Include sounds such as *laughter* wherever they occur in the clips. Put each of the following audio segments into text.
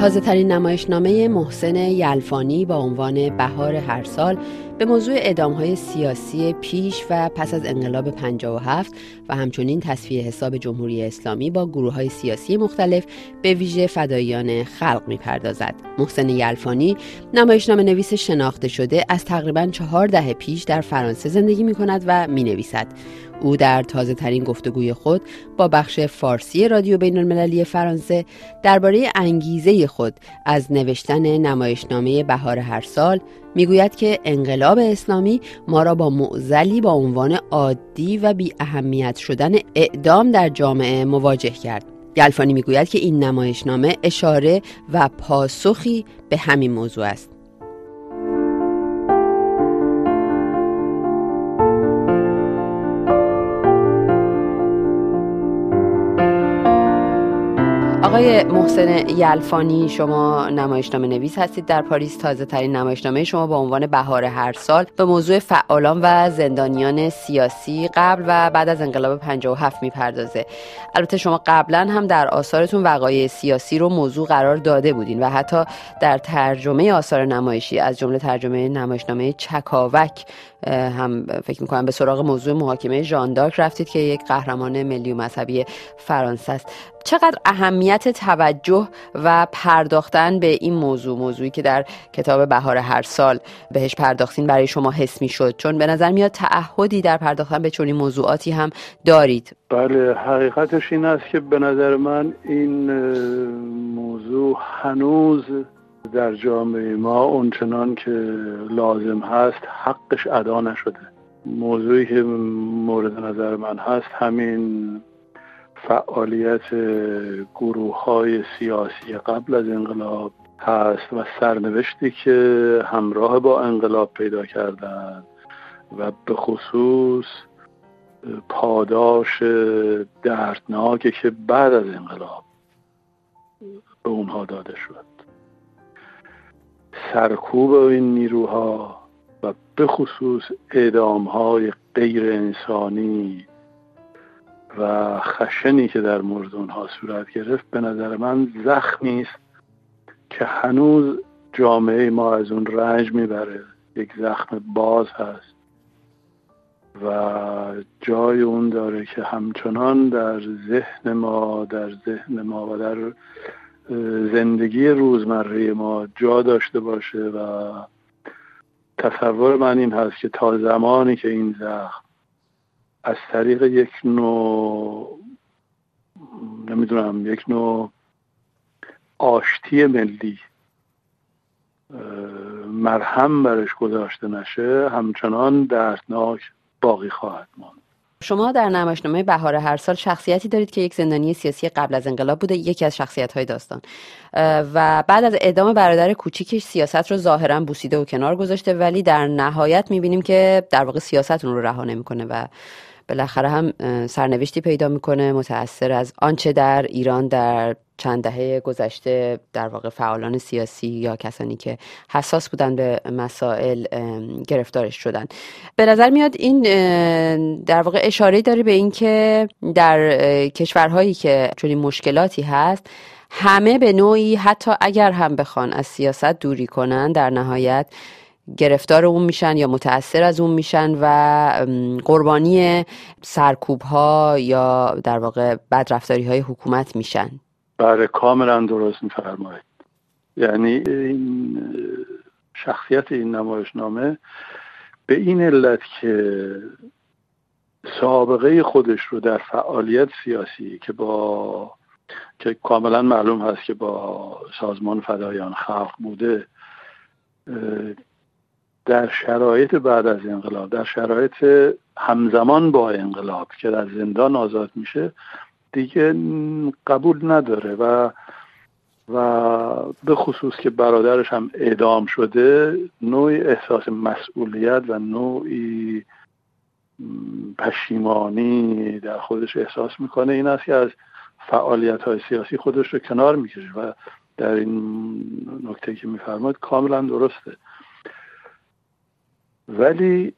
تازه ترین نمایشنامه محسن یلفانی با عنوان بهار هر سال به موضوع ادام های سیاسی پیش و پس از انقلاب 57 و همچنین تصفیه حساب جمهوری اسلامی با گروه های سیاسی مختلف به ویژه فداییان خلق می‌پردازد. محسن یلفانی نمایشنامه نویس شناخته شده از تقریبا چهار دهه پیش در فرانسه زندگی می کند و می نویسد. او در تازه ترین گفتگوی خود با بخش فارسی رادیو بین المللی فرانسه درباره انگیزه خود از نوشتن نمایشنامه بهار هر سال می‌گوید که انقلاب اسلامی ما را با معزلی با عنوان عادی و بی اهمیت شدن اعدام در جامعه مواجه کرد. گلفانی می‌گوید که این نمایشنامه اشاره و پاسخی به همین موضوع است. آقای محسن یلفانی شما نمایشنامه نویس هستید در پاریس. تازه ترین نمایشنامه شما با عنوان بهار هر سال به موضوع فعالان و زندانیان سیاسی قبل و بعد از انقلاب 57 می‌پردازه. البته شما قبلا هم در آثارتون وقایع سیاسی رو موضوع قرار داده بودین و حتی در ترجمه آثار نمایشی از جمله ترجمه نمایشنامه چکاوک هم فکر می‌کنم به سراغ موضوع محاکمه ژاندارک رفتید که یک قهرمان ملی و مذهبی فرانسه است. چقدر اهمیت توجه و پرداختن به این موضوع موضوعی که در کتاب بهار هر سال بهش پرداختین برای شما حس می شد چون به نظر میاد تعهدی در پرداختن به چنین موضوعاتی هم دارید. بله حقیقتش این است که به نظر من این موضوع هنوز در جامعه ما اونچنان که لازم هست حقش ادا نشده. موضوعی که مورد نظر من هست همین فعالیت گروه های سیاسی قبل از انقلاب هست و سرنوشتی که همراه با انقلاب پیدا کردن و به خصوص پاداش دردناکی که بعد از انقلاب به اونها داده شد. سرکوب این نیروها و به خصوص اعدام های غیر انسانی و خشنی که در مورد اونها صورت گرفت به نظر من زخمی است که هنوز جامعه ما از اون رنج می‌بره. یک زخم باز هست و جای اون داره که همچنان در ذهن ما در ذهن ما و در زندگی روزمره ما جا داشته باشه و تصور من این هست که تا زمانی که این زخم از طریق یک نوع نمی‌دونم یک نوع آشتی ملی مرهم برش گذاشته نشه همچنان دردناک باقی خواهد ماند. شما در نمایشنامه بهار هر سال شخصیتی دارید که یک زندانی سیاسی قبل از انقلاب بوده یکی از شخصیت های داستان و بعد از اعدام برادر کوچیکش سیاست رو ظاهرا بوسیده و کنار گذاشته ولی در نهایت می‌بینیم که در واقع سیاست اون رو رها نمی‌کنه و بالاخره هم سرنوشتی پیدا می‌کنه متاثر از آنچه در ایران در چند دهه گذشته در واقع فعالان سیاسی یا کسانی که حساس بودن به مسائل گرفتارش شدن. به نظر میاد این در واقع اشاره داره به اینکه در کشورهایی که چنین مشکلاتی هست همه به نوعی حتی اگر هم بخوان از سیاست دوری کنن در نهایت گرفتار اون میشن یا متاثر از اون میشن و قربانی سرکوب ها یا در واقع بدرفتاری های حکومت میشن. بله کاملا درست میفرمایید. یعنی این شخصیت این نمایشنامه به این علت که سابقه خودش رو در فعالیت سیاسی که با که کاملا معلوم هست که با سازمان فدایان خلق بوده در شرایط بعد از انقلاب در شرایط همزمان با انقلاب که در زندان آزاد میشه دیگه قبول نداره و و به خصوص که برادرش هم اعدام شده نوعی احساس مسئولیت و نوعی پشیمانی در خودش احساس می‌کنه. این است که از فعالیت های سیاسی خودش رو کنار می‌کشه و در این نکته که میفرماید کاملا درسته. ولی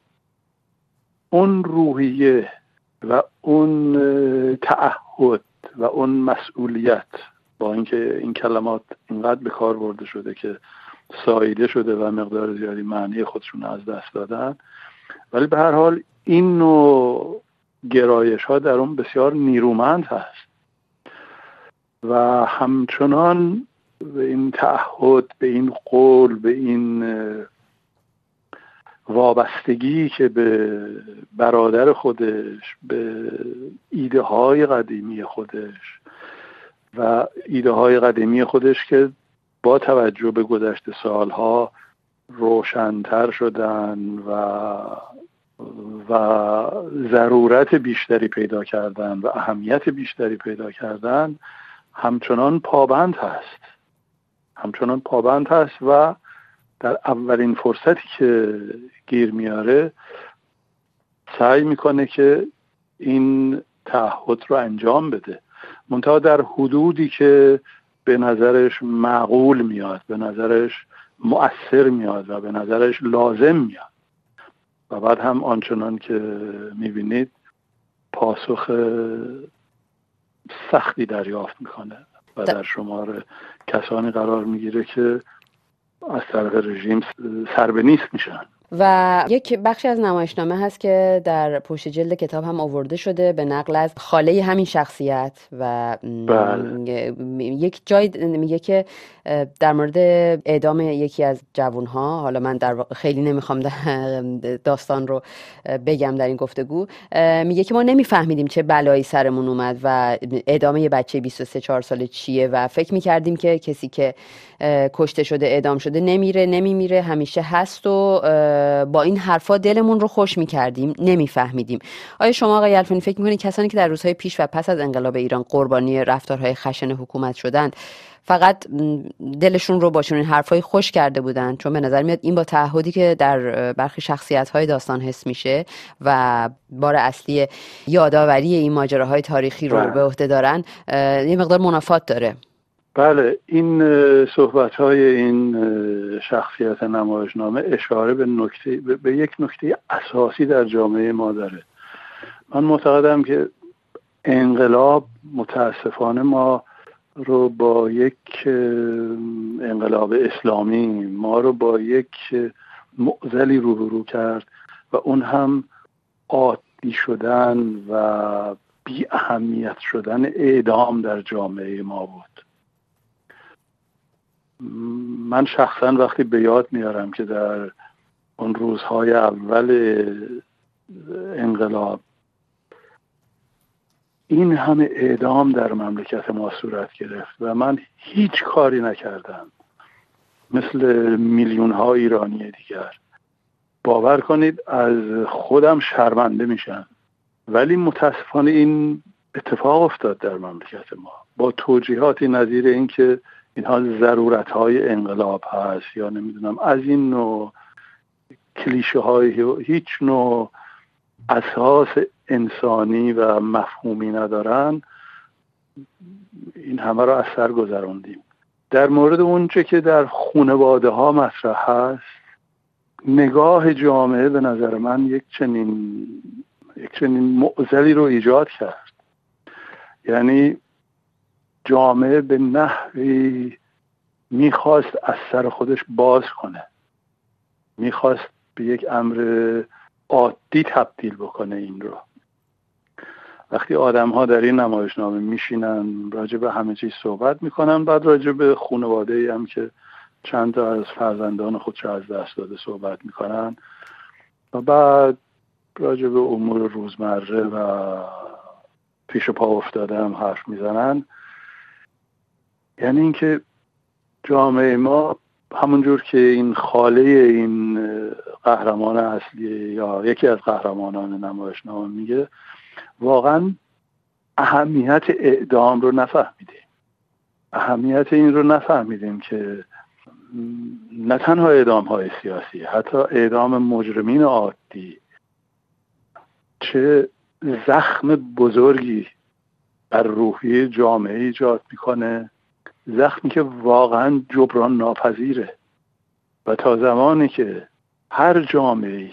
اون روحیه و اون تعهد و اون مسئولیت با اینکه این کلمات اینقدر به کار برده شده که سایده شده و مقدار زیادی معنی خودشون از دست دادن. ولی به هر حال این نوع گرایش ها در اون بسیار نیرومند هست. و همچنان به این تعهد به این قول به این وابستگی که به برادر خودش به ایده های قدیمی خودش و ایده های قدیمی خودش که با توجه به گذشت سالها روشنتر شدن و و ضرورت بیشتری پیدا کردن و اهمیت بیشتری پیدا کردن همچنان پابند هست. همچنان پابند هست و در اولین فرصتی که گیر میاره سعی می‌کنه که این تعهد رو انجام بده. منتها در حدودی که به نظرش معقول میاد به نظرش مؤثر میاد و به نظرش لازم میاد. و بعد هم آنچنان که می‌بینید پاسخ سختی دریافت می‌کنه و در شمار کسانی قرار می‌گیره که از طرف رژیم سر به نیست میشن. و یک بخشی از نمایشنامه هست که در پشت جلد کتاب هم آورده شده به نقل از خاله همین شخصیت و بله. یک جای میگه که در مورد اعدام یکی از جوانها حالا من در خیلی نمی‌خوام *laughs* داستان رو بگم در این گفتگو میگه که ما نمیفهمیدیم چه بلایی سرمون اومد و اعدام یه بچه 23 4 ساله چیه و فکر می‌کردیم که کسی که کشته شده اعدام شده نمیره نمیمیره همیشه هست و با این حرفا دلمون رو خوش می‌کردیم نمیفهمیدیم. آیا شما آقای الفانی فکر می‌کنید کسانی که در روزهای پیش و پس از انقلاب ایران قربانی رفتارهای خشن حکومت شدند فقط دلشون رو با چنین حرفای خوش کرده بودن چون به نظر میاد این با تعهدی که در برخی شخصیت های داستان حس میشه و بار اصلی یادآوری این ماجراهای تاریخی رو بله. به عهده دارن یه مقدار منافات داره. بله این صحبت های این شخصیت نمایشنامه اشاره به نکته به یک نکته اساسی در جامعه ما داره. من معتقدم که انقلاب متاسفانه ما رو با یک انقلاب اسلامی ما رو با یک معزلی روبرو کرد و اون هم عادی شدن و بی اهمیت شدن اعدام در جامعه ما بود. من شخصا وقتی به یاد میارم که در اون روزهای اول انقلاب این همه اعدام در مملکت ما صورت گرفت و من هیچ کاری نکردم. مثل میلیون ها ایرانی دیگر. باور کنید از خودم شرمنده میشم. ولی متاسفانه این اتفاق افتاد در مملکت ما. با توجیهاتی نظیر اینکه اینها ضرورت های انقلاب هست یا نمی‌دونم از این نوع کلیشه های هیچ نوع اساس انسانی و مفهومی ندارن. این همه رو از سر گذراندیم در مورد اونچه که در خونواده ها مطرح هست نگاه جامعه به نظر من یک چنین یک چنین معزلی رو ایجاد کرد. یعنی جامعه به نحوی می‌خواست از سر خودش باز کنه. می‌خواست به یک امر عادی تبدیل بکنه این رو. وقتی آدم ها در این نمایشنامه میشینن راجع به همه چیز صحبت می‌کنن بعد راجع به خانواده ای هم که چند تا از فرزندان خودش از دست داده صحبت می‌کنن و بعد راجع به امور روزمره و پیش پا افتاده هم حرف می‌زنن. یعنی اینکه جامعه ما همونجور که این خاله این قهرمان اصلی یا یکی از قهرمانان نمایشنامه میگه واقعا اهمیت اعدام رو نفهمیدیم اهمیت این رو نفهمیدیم که نه تنها اعدام های سیاسی حتی اعدام مجرمین عادی چه زخم بزرگی بر روحی جامعه ایجاد می‌کنه. زخمی که واقعا جبران ناپذیره. و تا زمانی که هر جامعه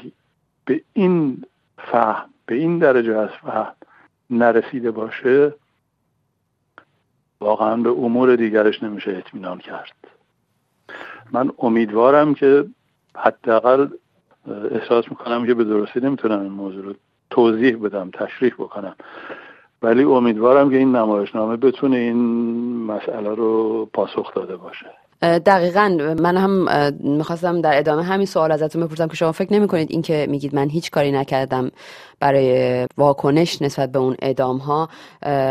به این فهم به این درجه از فهم نرسیده باشه واقعا به امور دیگرش نمیشه اطمینان کرد. من امیدوارم که حداقل احساس می‌کنم که به درستی نمی‌تونم این موضوع رو توضیح بدم تشریح بکنم. ولی امیدوارم که این نمایشنامه بتونه این مسئله رو پاسخ داده باشه. دقیقا من هم می‌خواستم در ادامه همین سوال ازتون بپرسم که شما فکر نمی کنید این که میگید من هیچ کاری نکردم برای واکنش نسبت به اون ادام ها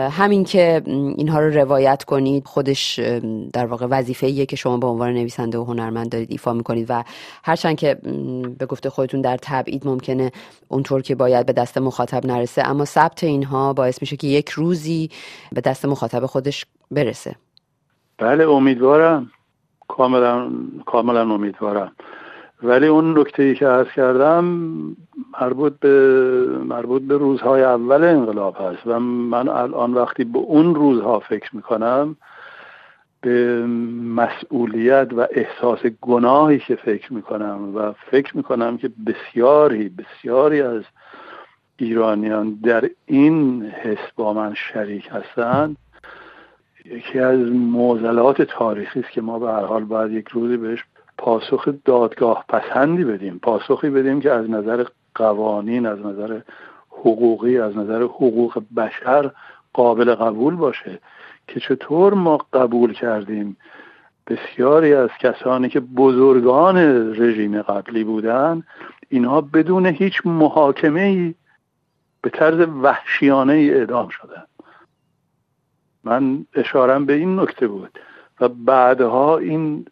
همین که اینها رو روایت کنید خودش در واقع وظیفه ایه که شما به عنوان نویسنده و هنرمند دارید ایفا می‌کنید و هرچند که به گفته خودتون در تبعید ممکنه اونطور که باید به دست مخاطب نرسه اما ثبت اینها باعث میشه که یک روزی به دست مخاطب خودش برسه. بله امیدوارم. کاملا کاملا امیدوارم. ولی اون نکته ای که عرض کردم مربوط به مربوط به روزهای اول انقلاب هست و من الان وقتی به اون روزها فکر می‌کنم به مسئولیت و احساس گناهی که فکر می‌کنم و فکر می‌کنم که بسیاری بسیاری از ایرانیان در این حس با من شریک هستند یکی از معضلات تاریخی است که ما به هر حال باید یک روزی بهش پاسخ دادگاه پسندی بدیم. پاسخی بدیم که از نظر قوانین از نظر حقوقی از نظر حقوق بشر قابل قبول باشه که چطور ما قبول کردیم. بسیاری از کسانی که بزرگان رژیم قبلی بودن اینها بدون هیچ محاکمه ای به طرز وحشیانه ای اعدام شدن من اشارم به این نکته بود و بعدها این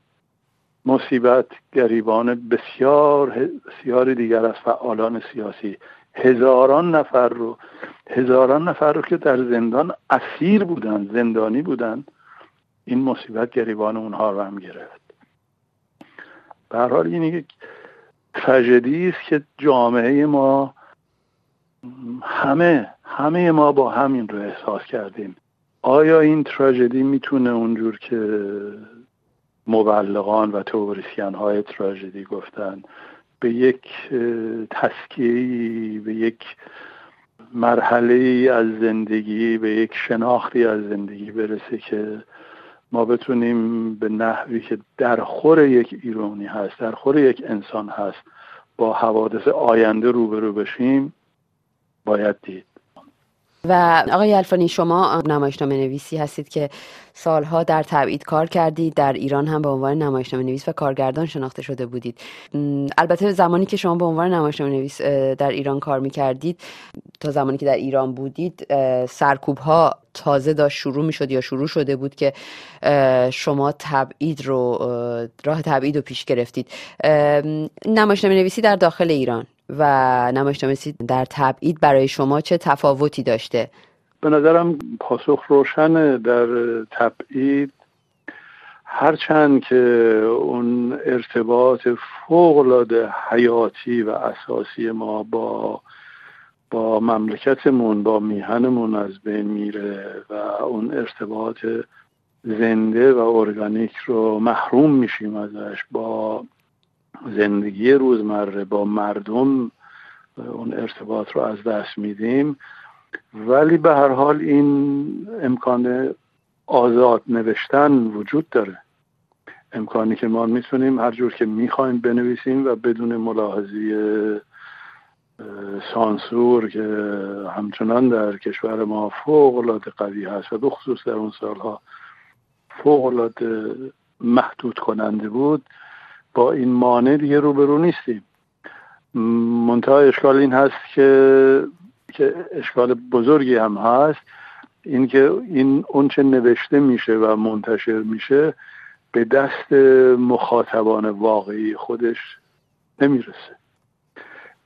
مصیبت گریبان بسیار بسیار دیگر از فعالان سیاسی. هزاران نفر رو هزاران نفر رو که در زندان اسیر بودن زندانی بودن این مصیبت گریبان اونها رو هم گرفت. به حال این یک تراژدی است که جامعه ما همه همه ما با همین رو احساس کردیم. آیا این تراژدی می‌تونه اونجور که مبلغان و توریسیان های تراژدی گفتن به یک تسکیه به یک مرحله از زندگی به یک شناختی از زندگی برسه که ما بتونیم به نحوی که در خور یک ایرانی هست در خور یک انسان هست با حوادث آینده روبرو بشیم باید دید. و آقای الفانی شما نمایشنامه نویسی هستید که سالها در تبعید کار کردید در ایران هم به عنوان نمایشنامه نویس و کارگردان شناخته شده بودید. البته زمانی که شما به عنوان نمایشنامه نویس در ایران کار می‌کردید تا زمانی که در ایران بودید سرکوب ها تازه داشت شروع می‌شد یا شروع شده بود که شما تبعید رو راه تبعید رو پیش گرفتید. نمایشنامه نویسی در داخل ایران. و نمایشنامه در تبعید برای شما چه تفاوتی داشته؟ به نظرم پاسخ روشن در تبعید. هرچند که اون ارتباط فوقالعاده حیاتی و اساسی ما با با مملکتمون با میهنمون از بین میره و اون ارتباط زنده و ارگانیک رو محروم میشیم ازش با زندگی روزمره با مردم اون ارتباط رو از دست میدیم. ولی به هر حال این امکان آزاد نوشتن وجود داره. امکانی که ما می‌تونیم هر جور که می‌خوایم بنویسیم و بدون ملاحظی سانسور که همچنان در کشور ما فوق العاده قوی هست و به خصوص در اون سالها فوق العاده محدود کننده بود با این مانع دیگه روبرو نیستیم. منتها اشکال این هست که که اشکال بزرگی هم هست. اینکه این اونچه نوشته میشه و منتشر میشه به دست مخاطبان واقعی خودش نمی‌رسه.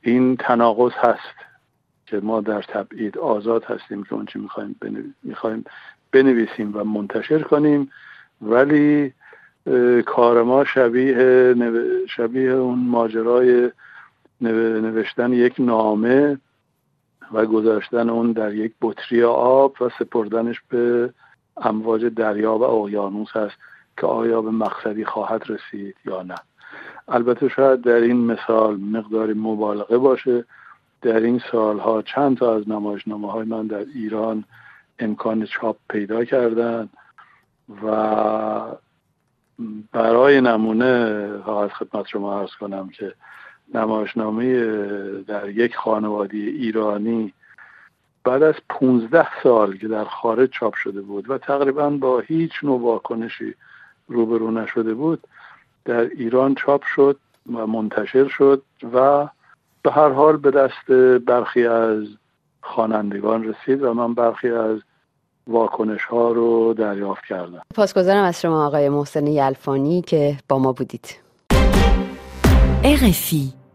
این تناقض هست که ما در تبعید آزاد هستیم که اونچه می‌خوایم می‌خوایم بنویسیم و منتشر کنیم. ولی کار ما شبیه شبیه اون ماجرای نوشتن یک نامه و گذاشتن اون در یک بطری آب و سپردنش به امواج دریا و اقیانوس هست که آیا به مقصدی خواهد رسید یا نه. البته شاید در این مثال مقداری مبالغه باشه. در این سالها چند تا از نمایشنامه های من در ایران امکان چاپ پیدا کردن و برای نمونه فقط خدمت شما ارز کنم که نمایشنامه در یک خانواده ایرانی بعد از 15 سال که در خارج چاپ شده بود و تقریبا با هیچ نوع واکنشی روبرو نشده بود در ایران چاپ شد و منتشر شد و به هر حال به دست برخی از خوانندگان رسید و من برخی از واکنش ها رو دریافت کردم پاسگزارم از شما آقای محسن یلفانی که با ما بودید. RFI